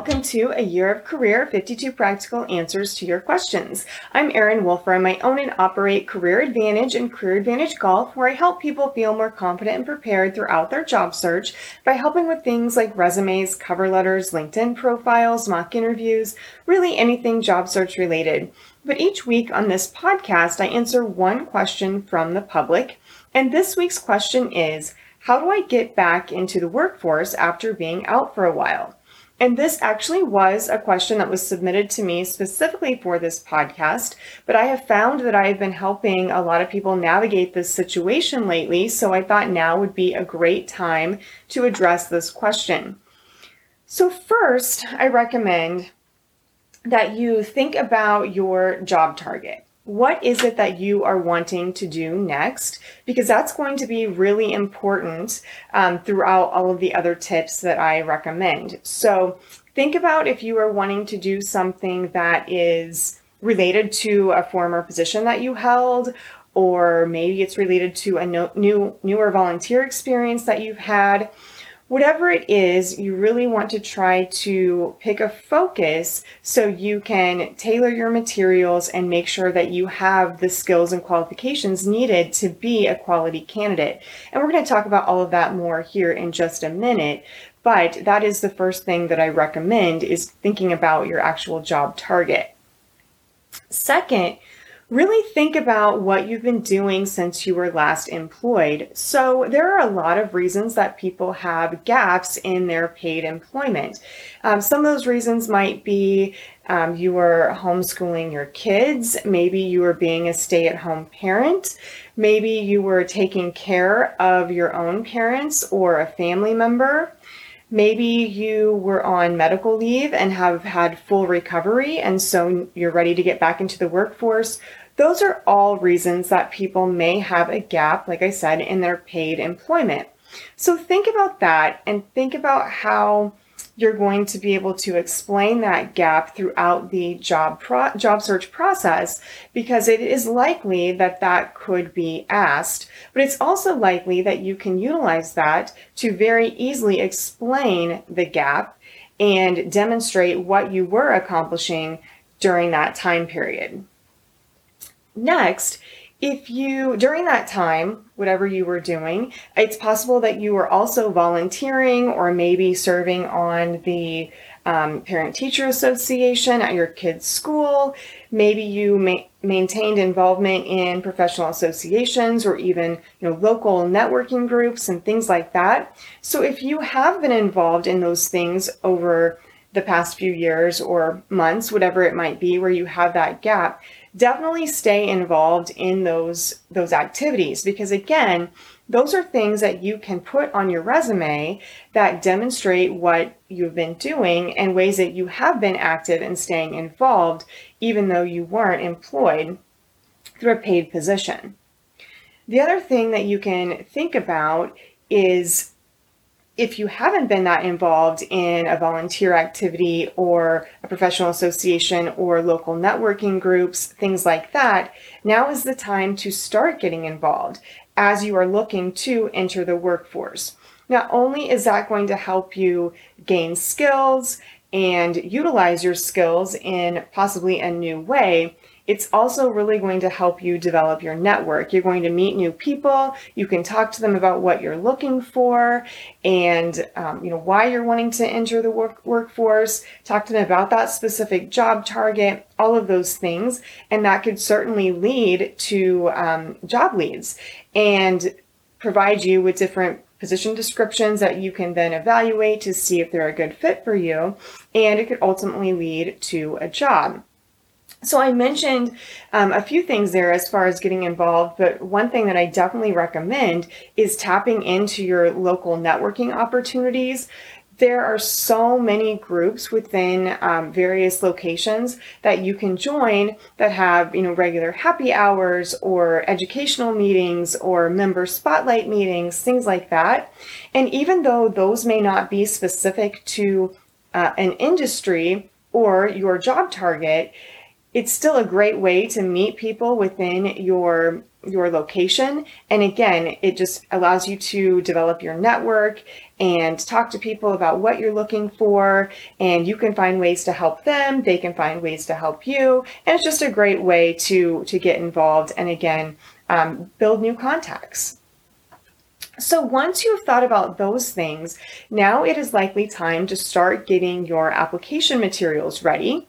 welcome to A Year of Career 52 Practical Answers to Your Questions. I'm Erin Wolfram. I own and operate Career Advantage and Career Advantage Golf, where I help people feel more confident and prepared throughout their job search by helping with things like resumes, cover letters, LinkedIn profiles, mock interviews, really anything job search related. But each week on this podcast, I answer one question from the public. And this week's question is How do I get back into the workforce after being out for a while? And this actually was a question that was submitted to me specifically for this podcast, but I have found that I've been helping a lot of people navigate this situation lately, so I thought now would be a great time to address this question. So, first, I recommend that you think about your job target what is it that you are wanting to do next? Because that's going to be really important um, throughout all of the other tips that I recommend. So think about if you are wanting to do something that is related to a former position that you held or maybe it's related to a no, new newer volunteer experience that you've had whatever it is, you really want to try to pick a focus so you can tailor your materials and make sure that you have the skills and qualifications needed to be a quality candidate. And we're going to talk about all of that more here in just a minute. But that is the first thing that I recommend is thinking about your actual job target. Second, really think about what you've been doing since you were last employed. So, there are a lot of reasons that people have gaps in their paid employment. Um, some of those reasons might be um, you were homeschooling your kids, maybe you were being a stay at home parent, maybe you were taking care of your own parents or a family member. Maybe you were on medical leave and have had full recovery, and so you're ready to get back into the workforce. Those are all reasons that people may have a gap, like I said, in their paid employment. So think about that and think about how you're going to be able to explain that gap throughout the job pro- job search process because it is likely that that could be asked but it's also likely that you can utilize that to very easily explain the gap and demonstrate what you were accomplishing during that time period. Next, if you, during that time, whatever you were doing, it's possible that you were also volunteering or maybe serving on the um, Parent Teacher Association at your kid's school. Maybe you ma- maintained involvement in professional associations or even you know local networking groups and things like that. So if you have been involved in those things over the past few years or months, whatever it might be, where you have that gap, definitely stay involved in those those activities because again those are things that you can put on your resume that demonstrate what you've been doing and ways that you have been active and staying involved even though you weren't employed through a paid position. The other thing that you can think about is if you haven't been that involved in a volunteer activity or a professional association or local networking groups, things like that, now is the time to start getting involved as you are looking to enter the workforce. Not only is that going to help you gain skills and utilize your skills in possibly a new way, it's also really going to help you develop your network. You're going to meet new people. You can talk to them about what you're looking for and um, you know why you're wanting to enter the work workforce. Talk to them about that specific job target. All of those things, and that could certainly lead to um, job leads and provide you with different position descriptions that you can then evaluate to see if they're a good fit for you, and it could ultimately lead to a job. So I mentioned um, a few things there as far as getting involved, but one thing that I definitely recommend is tapping into your local networking opportunities. There are so many groups within um, various locations that you can join that have, you know, regular happy hours or educational meetings or member spotlight meetings, things like that. And even though those may not be specific to uh, an industry or your job target, it's still a great way to meet people within your your location. And again it just allows you to develop your network and talk to people about what you're looking for. And you can find ways to help them. They can find ways to help you. And it's just a great way to to get involved and again um, build new contacts. So once you've thought about those things, now it is likely time to start getting your application materials ready.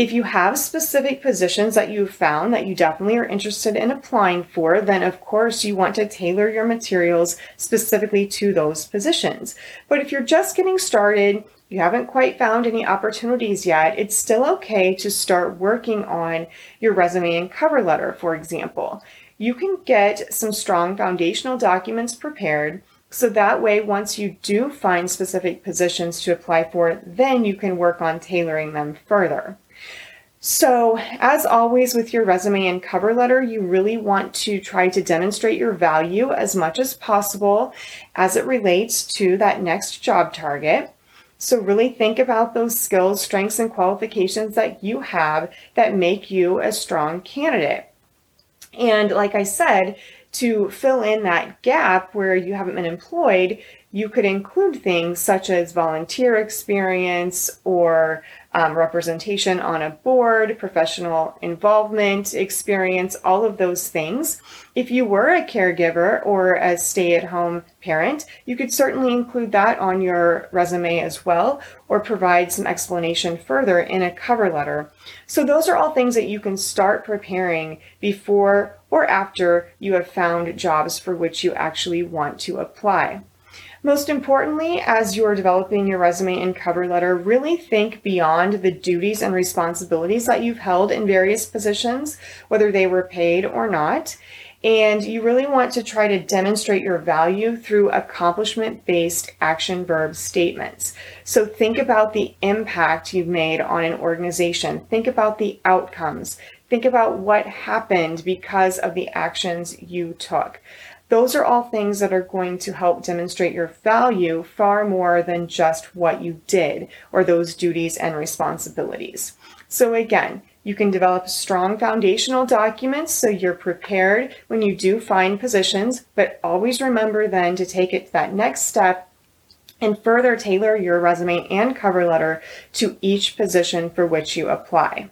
If you have specific positions that you've found that you definitely are interested in applying for, then of course you want to tailor your materials specifically to those positions. But if you're just getting started, you haven't quite found any opportunities yet, it's still okay to start working on your resume and cover letter, for example. You can get some strong foundational documents prepared so that way, once you do find specific positions to apply for, then you can work on tailoring them further. So, as always with your resume and cover letter, you really want to try to demonstrate your value as much as possible as it relates to that next job target. So, really think about those skills, strengths, and qualifications that you have that make you a strong candidate. And, like I said, to fill in that gap where you haven't been employed, you could include things such as volunteer experience or um, representation on a board, professional involvement experience, all of those things. If you were a caregiver or a stay at home parent, you could certainly include that on your resume as well, or provide some explanation further in a cover letter. So, those are all things that you can start preparing before or after you have found jobs for which you actually want to apply. Most importantly, as you're developing your resume and cover letter, really think beyond the duties and responsibilities that you've held in various positions, whether they were paid or not. And you really want to try to demonstrate your value through accomplishment based action verb statements. So think about the impact you've made on an organization. Think about the outcomes. Think about what happened because of the actions you took. Those are all things that are going to help demonstrate your value far more than just what you did or those duties and responsibilities. So, again, you can develop strong foundational documents so you're prepared when you do find positions, but always remember then to take it to that next step and further tailor your resume and cover letter to each position for which you apply.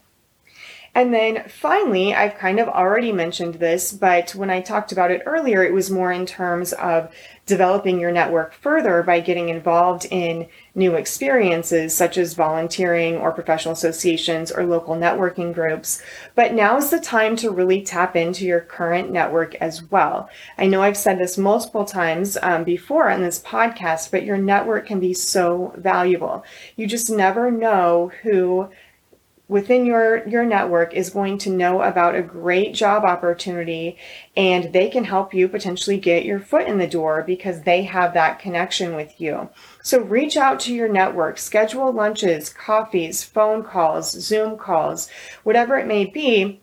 And then finally, I've kind of already mentioned this, but when I talked about it earlier, it was more in terms of developing your network further by getting involved in new experiences such as volunteering or professional associations or local networking groups. But now is the time to really tap into your current network as well. I know I've said this multiple times um, before on this podcast, but your network can be so valuable. You just never know who within your your network is going to know about a great job opportunity and they can help you potentially get your foot in the door because they have that connection with you. So reach out to your network, schedule lunches, coffees, phone calls, Zoom calls, whatever it may be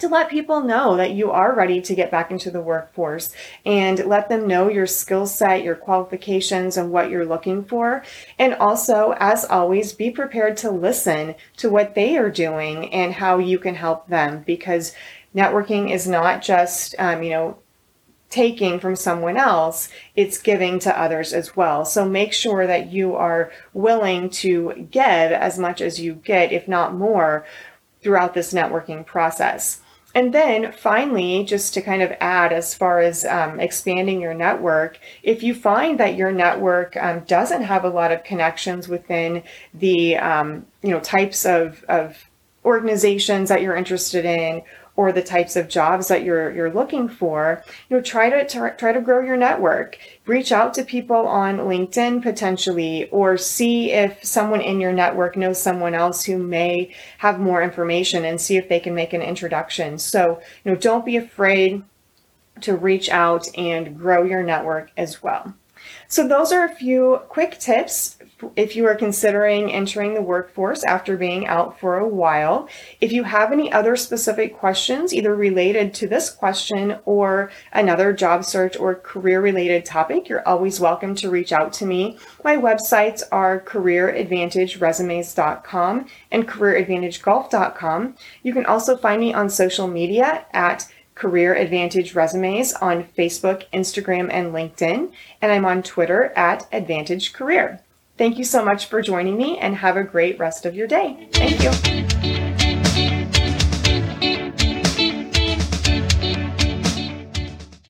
to let people know that you are ready to get back into the workforce and let them know your skill set, your qualifications, and what you're looking for. And also, as always, be prepared to listen to what they are doing and how you can help them because networking is not just, um, you know, taking from someone else, it's giving to others as well. So make sure that you are willing to give as much as you get, if not more, throughout this networking process. And then finally, just to kind of add as far as um, expanding your network, if you find that your network um, doesn't have a lot of connections within the um, you know types of, of organizations that you're interested in or the types of jobs that you're you're looking for you know try to try to grow your network. Reach out to people on linkedin potentially or see if someone in your network knows someone else who may have more information and see if they can make an introduction. So you know don't be afraid to reach out and grow your network as well So, those are a few quick tips if you are considering entering the workforce after being out for a while. If you have any other specific questions, either related to this question or another job search or career related topic, you're always welcome to reach out to me. My websites are careeradvantageresumes.com and careeradvantagegolf.com. You can also find me on social media at Career Advantage Resumes on Facebook, Instagram, and LinkedIn, and I'm on Twitter at Advantage Career. Thank you so much for joining me and have a great rest of your day. Thank you.